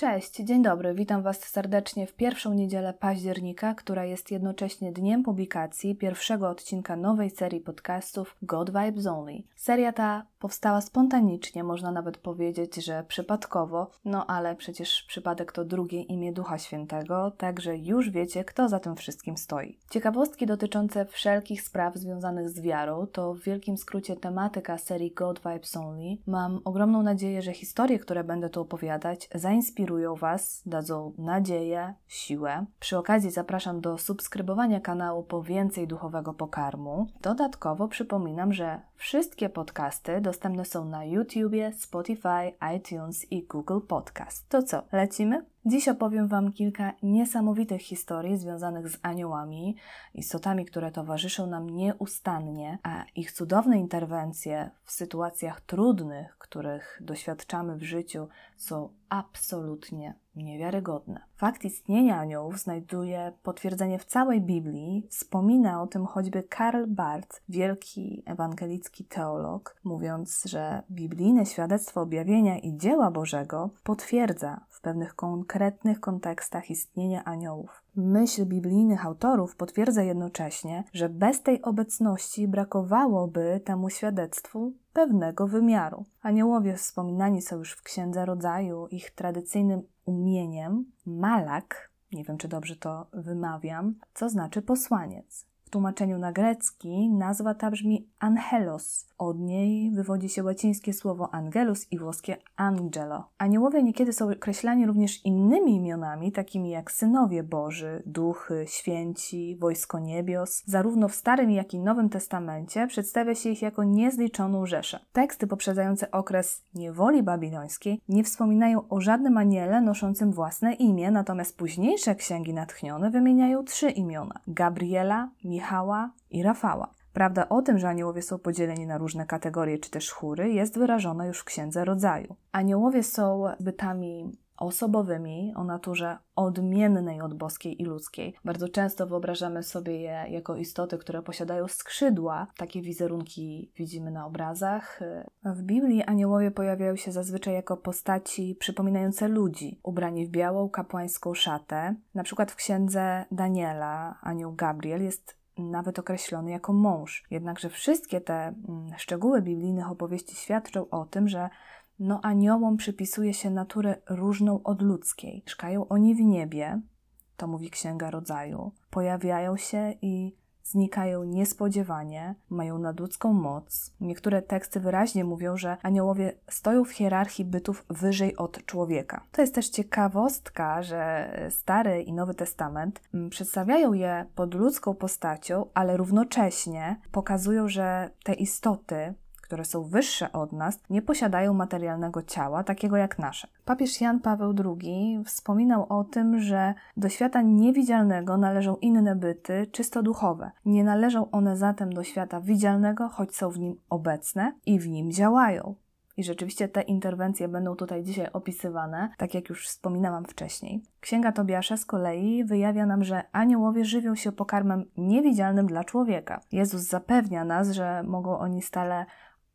Cześć, dzień dobry, witam Was serdecznie w pierwszą niedzielę października, która jest jednocześnie dniem publikacji pierwszego odcinka nowej serii podcastów God Vibes Only. Seria ta powstała spontanicznie, można nawet powiedzieć, że przypadkowo, no ale przecież przypadek to drugie imię Ducha Świętego, także już wiecie, kto za tym wszystkim stoi. Ciekawostki dotyczące wszelkich spraw związanych z wiarą to w wielkim skrócie tematyka serii God Vibes Only. Mam ogromną nadzieję, że historie, które będę tu opowiadać, zainspirują Was, dadzą nadzieję, siłę. Przy okazji zapraszam do subskrybowania kanału po więcej duchowego pokarmu. Dodatkowo przypominam, że wszystkie podcasty dostępne są na YouTubie, Spotify, iTunes i Google Podcast. To co, lecimy? Dziś opowiem Wam kilka niesamowitych historii związanych z aniołami, istotami, które towarzyszą nam nieustannie, a ich cudowne interwencje w sytuacjach trudnych, których doświadczamy w życiu, są absolutnie niewiarygodne. Fakt istnienia aniołów znajduje potwierdzenie w całej Biblii. Wspomina o tym choćby Karl Barth, wielki ewangelicki teolog, mówiąc, że biblijne świadectwo objawienia i dzieła Bożego potwierdza w pewnych konkretnych kontekstach istnienie aniołów. Myśl biblijnych autorów potwierdza jednocześnie, że bez tej obecności brakowałoby temu świadectwu pewnego wymiaru. Aniołowie wspominani są już w Księdze Rodzaju. Ich tradycyjnym umieniem malak, nie wiem czy dobrze to wymawiam, co znaczy posłaniec. W tłumaczeniu na grecki nazwa ta brzmi angelos. Od niej wywodzi się łacińskie słowo angelus i włoskie angelo. Aniołowie niekiedy są określani również innymi imionami, takimi jak synowie Boży, duchy, święci, wojsko niebios. Zarówno w Starym, jak i Nowym Testamencie przedstawia się ich jako niezliczoną rzeszę. Teksty poprzedzające okres niewoli babilońskiej nie wspominają o żadnym aniele noszącym własne imię, natomiast późniejsze księgi natchnione wymieniają trzy imiona: Gabriela, Michała i Rafała. Prawda o tym, że aniołowie są podzieleni na różne kategorie czy też chóry, jest wyrażona już w Księdze Rodzaju. Aniołowie są bytami osobowymi, o naturze odmiennej od boskiej i ludzkiej. Bardzo często wyobrażamy sobie je jako istoty, które posiadają skrzydła. Takie wizerunki widzimy na obrazach. W Biblii aniołowie pojawiają się zazwyczaj jako postaci przypominające ludzi, ubrani w białą kapłańską szatę. Na przykład w księdze Daniela anioł Gabriel jest nawet określony jako mąż. Jednakże wszystkie te mm, szczegóły biblijnych opowieści świadczą o tym, że no aniołom przypisuje się naturę różną od ludzkiej. Mieszkają oni w niebie, to mówi Księga Rodzaju, pojawiają się i znikają niespodziewanie, mają nadludzką moc. Niektóre teksty wyraźnie mówią, że aniołowie stoją w hierarchii bytów wyżej od człowieka. To jest też ciekawostka, że Stary i Nowy Testament mm, przedstawiają je pod ludzką postacią, ale równocześnie pokazują, że te istoty które są wyższe od nas, nie posiadają materialnego ciała, takiego jak nasze. Papież Jan Paweł II wspominał o tym, że do świata niewidzialnego należą inne byty, czysto duchowe. Nie należą one zatem do świata widzialnego, choć są w nim obecne i w nim działają. I rzeczywiście te interwencje będą tutaj dzisiaj opisywane, tak jak już wspominałam wcześniej. Księga Tobiasza z kolei wyjawia nam, że aniołowie żywią się pokarmem niewidzialnym dla człowieka. Jezus zapewnia nas, że mogą oni stale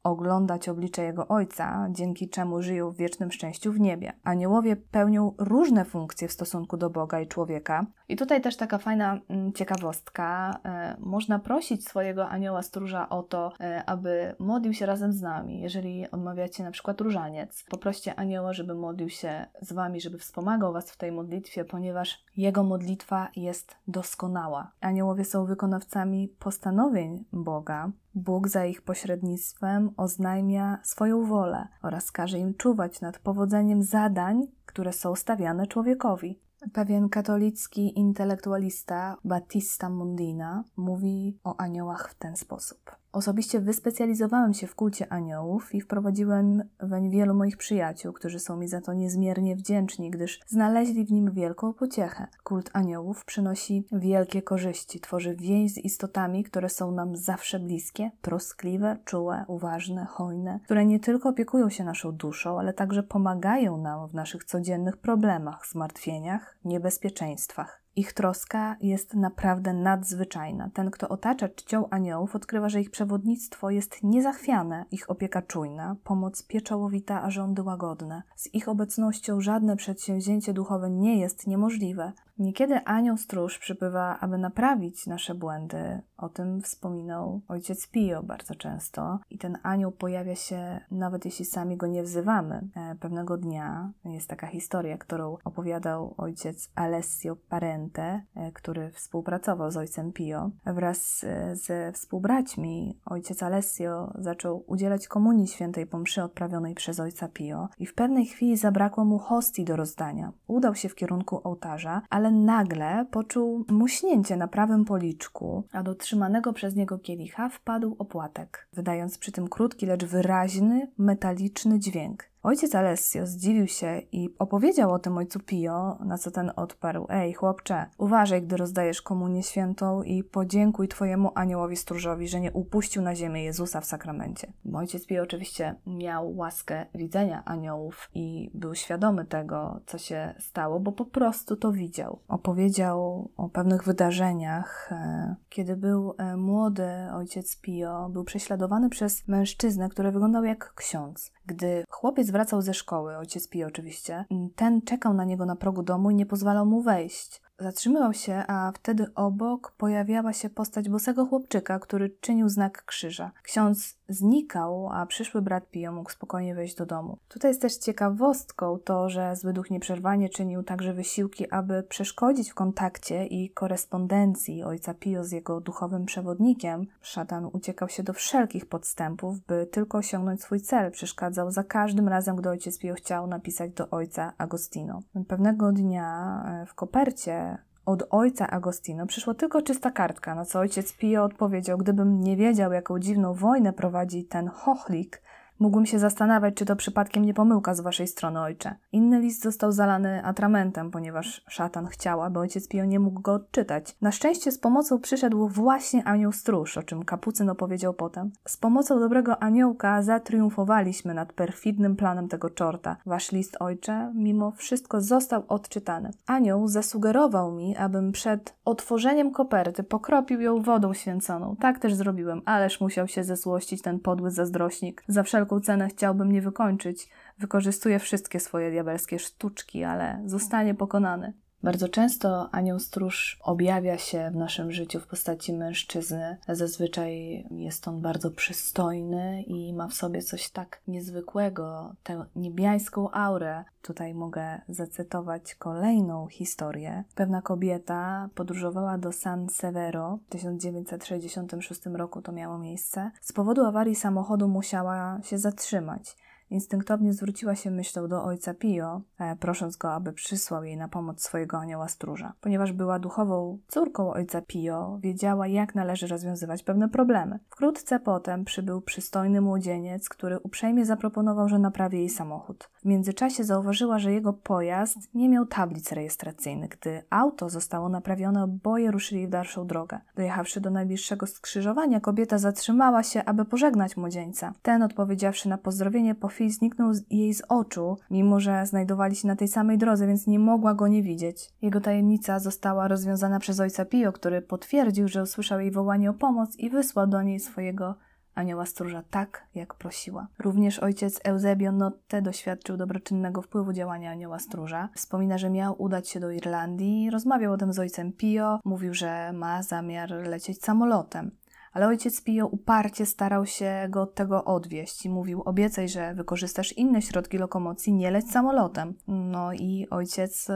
oglądać oblicze Jego Ojca, dzięki czemu żyją w wiecznym szczęściu w niebie. Aniołowie pełnią różne funkcje w stosunku do Boga i człowieka. I tutaj też taka fajna mm, ciekawostka. E, można prosić swojego anioła stróża o to, e, aby modlił się razem z nami. Jeżeli odmawiacie na przykład różaniec, poproście anioła, żeby modlił się z wami, żeby wspomagał was w tej modlitwie, ponieważ jego modlitwa jest doskonała. Aniołowie są wykonawcami postanowień Boga, Bóg za ich pośrednictwem oznajmia swoją wolę oraz każe im czuwać nad powodzeniem zadań, które są stawiane człowiekowi. Pewien katolicki intelektualista, Battista Mundina, mówi o aniołach w ten sposób. Osobiście wyspecjalizowałem się w kulcie aniołów i wprowadziłem weń wielu moich przyjaciół, którzy są mi za to niezmiernie wdzięczni, gdyż znaleźli w nim wielką pociechę. Kult aniołów przynosi wielkie korzyści, tworzy więź z istotami, które są nam zawsze bliskie, troskliwe, czułe, uważne, hojne, które nie tylko opiekują się naszą duszą, ale także pomagają nam w naszych codziennych problemach, zmartwieniach, niebezpieczeństwach. Ich troska jest naprawdę nadzwyczajna. Ten, kto otacza czcią aniołów, odkrywa, że ich przewodnictwo jest niezachwiane, ich opieka czujna, pomoc pieczołowita, a rządy łagodne. Z ich obecnością żadne przedsięwzięcie duchowe nie jest niemożliwe. Niekiedy anioł stróż przybywa, aby naprawić nasze błędy. O tym wspominał ojciec Pio bardzo często. I ten anioł pojawia się, nawet jeśli sami go nie wzywamy. E, pewnego dnia jest taka historia, którą opowiadał ojciec Alessio Parente, e, który współpracował z ojcem Pio. Wraz ze współbraćmi ojciec Alessio zaczął udzielać komunii świętej po mszy odprawionej przez ojca Pio i w pewnej chwili zabrakło mu hostii do rozdania. Udał się w kierunku ołtarza, ale nagle poczuł muśnięcie na prawym policzku, a do trzymanego przez niego kielicha wpadł opłatek, wydając przy tym krótki, lecz wyraźny, metaliczny dźwięk. Ojciec Alessio zdziwił się i opowiedział o tym ojcu Pio, na co ten odparł: Ej, chłopcze, uważaj, gdy rozdajesz komunię świętą i podziękuj twojemu aniołowi stróżowi, że nie upuścił na ziemię Jezusa w sakramencie. Bo ojciec Pio oczywiście miał łaskę widzenia aniołów i był świadomy tego, co się stało, bo po prostu to widział. Opowiedział o pewnych wydarzeniach. E, kiedy był e, młody, ojciec Pio był prześladowany przez mężczyznę, który wyglądał jak ksiądz. Gdy chłopiec wracał ze szkoły, ojciec Pio oczywiście, ten czekał na niego na progu domu i nie pozwalał mu wejść. Zatrzymywał się, a wtedy obok pojawiała się postać bosego chłopczyka, który czynił znak krzyża. Ksiądz znikał, a przyszły brat Pio mógł spokojnie wejść do domu. Tutaj jest też ciekawostką to, że zły duch nieprzerwanie czynił także wysiłki, aby przeszkodzić w kontakcie i korespondencji ojca Pio z jego duchowym przewodnikiem. Szatan uciekał się do wszelkich podstępów, by tylko osiągnąć swój cel. Przeszkadzał za każdym razem, gdy ojciec Pio chciał napisać do ojca Agostino. Pewnego dnia e, w kopercie od ojca Agostino przyszła tylko czysta kartka, na co ojciec Pio odpowiedział: Gdybym nie wiedział, jaką dziwną wojnę prowadzi ten chochlik, Mógłbym się zastanawiać, czy to przypadkiem nie pomyłka z waszej strony, ojcze. Inny list został zalany atramentem, ponieważ szatan chciał, aby ojciec Pio nie mógł go odczytać. Na szczęście z pomocą przyszedł właśnie anioł stróż, o czym kapucyn opowiedział potem. Z pomocą dobrego aniołka zatriumfowaliśmy nad perfidnym planem tego czorta. Wasz list, ojcze, mimo wszystko został odczytany. Anioł zasugerował mi, abym przed otworzeniem koperty pokropił ją wodą święconą. Tak też zrobiłem, ależ musiał się zesłościć ten podły zazdrośnik. Za wszelką wszelką cenę chciałby mnie wykończyć, wykorzystuje wszystkie swoje diabelskie sztuczki, ale zostanie pokonany. Bardzo często anioł stróż objawia się w naszym życiu w postaci mężczyzny. Zazwyczaj jest on bardzo przystojny i ma w sobie coś tak niezwykłego, tę niebiańską aurę. Tutaj mogę zacytować kolejną historię. Pewna kobieta podróżowała do San Severo w 1966 roku to miało miejsce. Z powodu awarii samochodu musiała się zatrzymać. Instynktownie zwróciła się myślą do ojca Pio, e, prosząc go, aby przysłał jej na pomoc swojego anioła stróża. Ponieważ była duchową córką ojca Pio, wiedziała, jak należy rozwiązywać pewne problemy. Wkrótce potem przybył przystojny młodzieniec, który uprzejmie zaproponował, że naprawi jej samochód. W międzyczasie zauważyła, że jego pojazd nie miał tablic rejestracyjnych. Gdy auto zostało naprawione, oboje ruszyli w dalszą drogę. Dojechawszy do najbliższego skrzyżowania, kobieta zatrzymała się, aby pożegnać młodzieńca. Ten, odpowiedziawszy na pozdrowienie, po chwili zniknął jej z oczu, mimo że znajdowali się na tej samej drodze, więc nie mogła go nie widzieć. Jego tajemnica została rozwiązana przez ojca Pio, który potwierdził, że usłyszał jej wołanie o pomoc i wysłał do niej swojego anioła stróża tak, jak prosiła. Również ojciec Eusebio Notte doświadczył dobroczynnego wpływu działania anioła stróża. Wspomina, że miał udać się do Irlandii, rozmawiał o tym z ojcem Pio, mówił, że ma zamiar lecieć samolotem ale ojciec Pio uparcie starał się go od tego odwieść i mówił: Obiecaj, że wykorzystasz inne środki lokomocji, nie leć samolotem. No i ojciec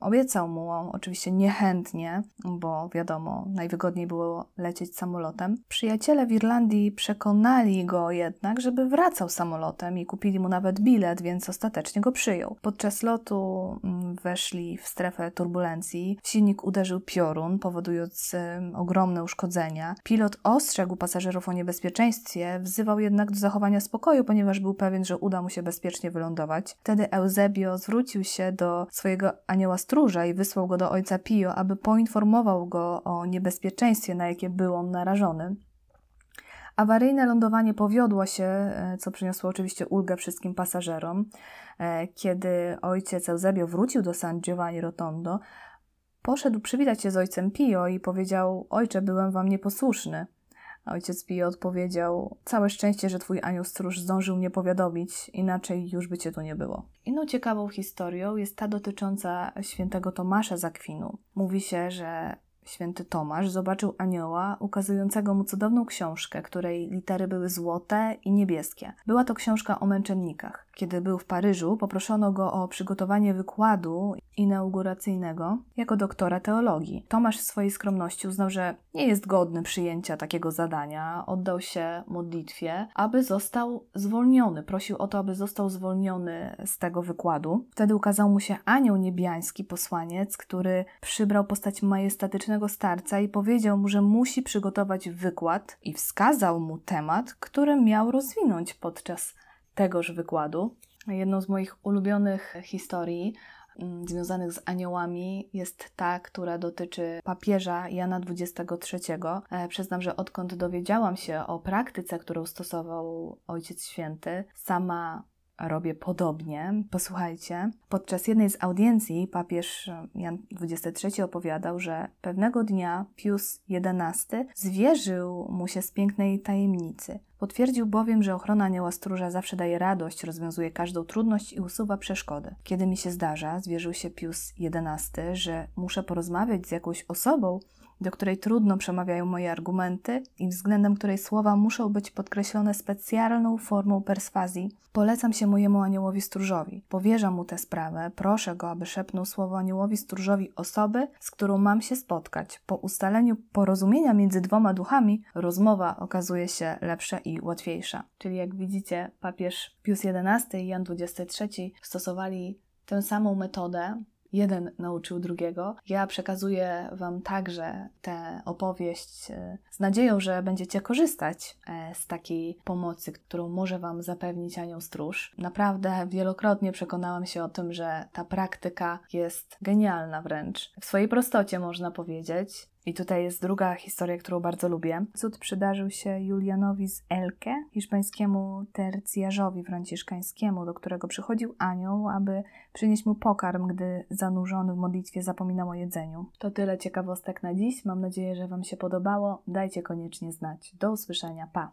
obiecał mu, oczywiście niechętnie, bo wiadomo, najwygodniej było lecieć samolotem. Przyjaciele w Irlandii przekonali go jednak, żeby wracał samolotem i kupili mu nawet bilet, więc ostatecznie go przyjął. Podczas lotu weszli w strefę turbulencji. Silnik uderzył piorun, powodując ogromne uszkodzenia. Pilot ostrzegł pasażerów o niebezpieczeństwie, wzywał jednak do zachowania spokoju, ponieważ był pewien, że uda mu się bezpiecznie wylądować. Wtedy Eusebio zwrócił się do swojego anioła stróża i wysłał go do ojca Pio, aby poinformował go o niebezpieczeństwie, na jakie był on narażony. Awaryjne lądowanie powiodło się, e, co przyniosło oczywiście ulgę wszystkim pasażerom. E, kiedy ojciec Eusebio wrócił do San Giovanni Rotondo, poszedł przywitać się z ojcem Pio i powiedział: Ojcze, byłem wam nieposłuszny. A ojciec Pio odpowiedział: Całe szczęście, że twój anioł stróż zdążył mnie powiadomić, inaczej już by cię tu nie było. Inną ciekawą historią jest ta dotycząca świętego Tomasza z Akwinu. Mówi się, że Święty Tomasz zobaczył anioła ukazującego mu cudowną książkę, której litery były złote i niebieskie. Była to książka o męczennikach. Kiedy był w Paryżu, poproszono go o przygotowanie wykładu inauguracyjnego jako doktora teologii. Tomasz w swojej skromności uznał, że nie jest godny przyjęcia takiego zadania, oddał się modlitwie, aby został zwolniony. Prosił o to, aby został zwolniony z tego wykładu. Wtedy ukazał mu się anioł niebiański, posłaniec, który przybrał postać majestatycznego starca i powiedział mu, że musi przygotować wykład i wskazał mu temat, który miał rozwinąć podczas tegoż wykładu. Jedną z moich ulubionych historii związanych z aniołami jest ta, która dotyczy papieża Jana XXIII. E, przyznam, że odkąd dowiedziałam się o praktyce, którą stosował Ojciec Święty, sama robię podobnie. Posłuchajcie, podczas jednej z audiencji papież Jan XXIII opowiadał, że pewnego dnia Pius XI zwierzył mu się z pięknej tajemnicy. Potwierdził bowiem, że ochrona anioła stróża zawsze daje radość, rozwiązuje każdą trudność i usuwa przeszkody. Kiedy mi się zdarza, zwierzył się Pius XI, że muszę porozmawiać z jakąś osobą, do której trudno przemawiają moje argumenty i względem której słowa muszą być podkreślone specjalną formą perswazji, polecam się mojemu aniołowi stróżowi. Powierzam mu tę sprawę, proszę go, aby szepnął słowo aniołowi stróżowi osoby, z którą mam się spotkać. Po ustaleniu porozumienia między dwoma duchami, rozmowa okazuje się lepsza i łatwiejsza. Czyli jak widzicie, papież Pius XI i Jan XXIII stosowali tę samą metodę, jeden nauczył drugiego. Ja przekazuję Wam także tę opowieść e, z nadzieją, że będziecie korzystać e, z takiej pomocy, którą może Wam zapewnić Anioł Stróż. Naprawdę wielokrotnie przekonałam się o tym, że ta praktyka jest genialna wręcz. W swojej prostocie można powiedzieć. I tutaj jest druga historia, którą bardzo lubię. Cud przydarzył się Julianowi z Elke, hiszpańskiemu tercjarzowi franciszkańskiemu, do którego przychodził anioł, aby przynieść mu pokarm, gdy zanurzony w modlitwie zapominał o jedzeniu. To tyle ciekawostek na dziś. Mam nadzieję, że Wam się podobało. Dajcie koniecznie znać. Do usłyszenia. Pa!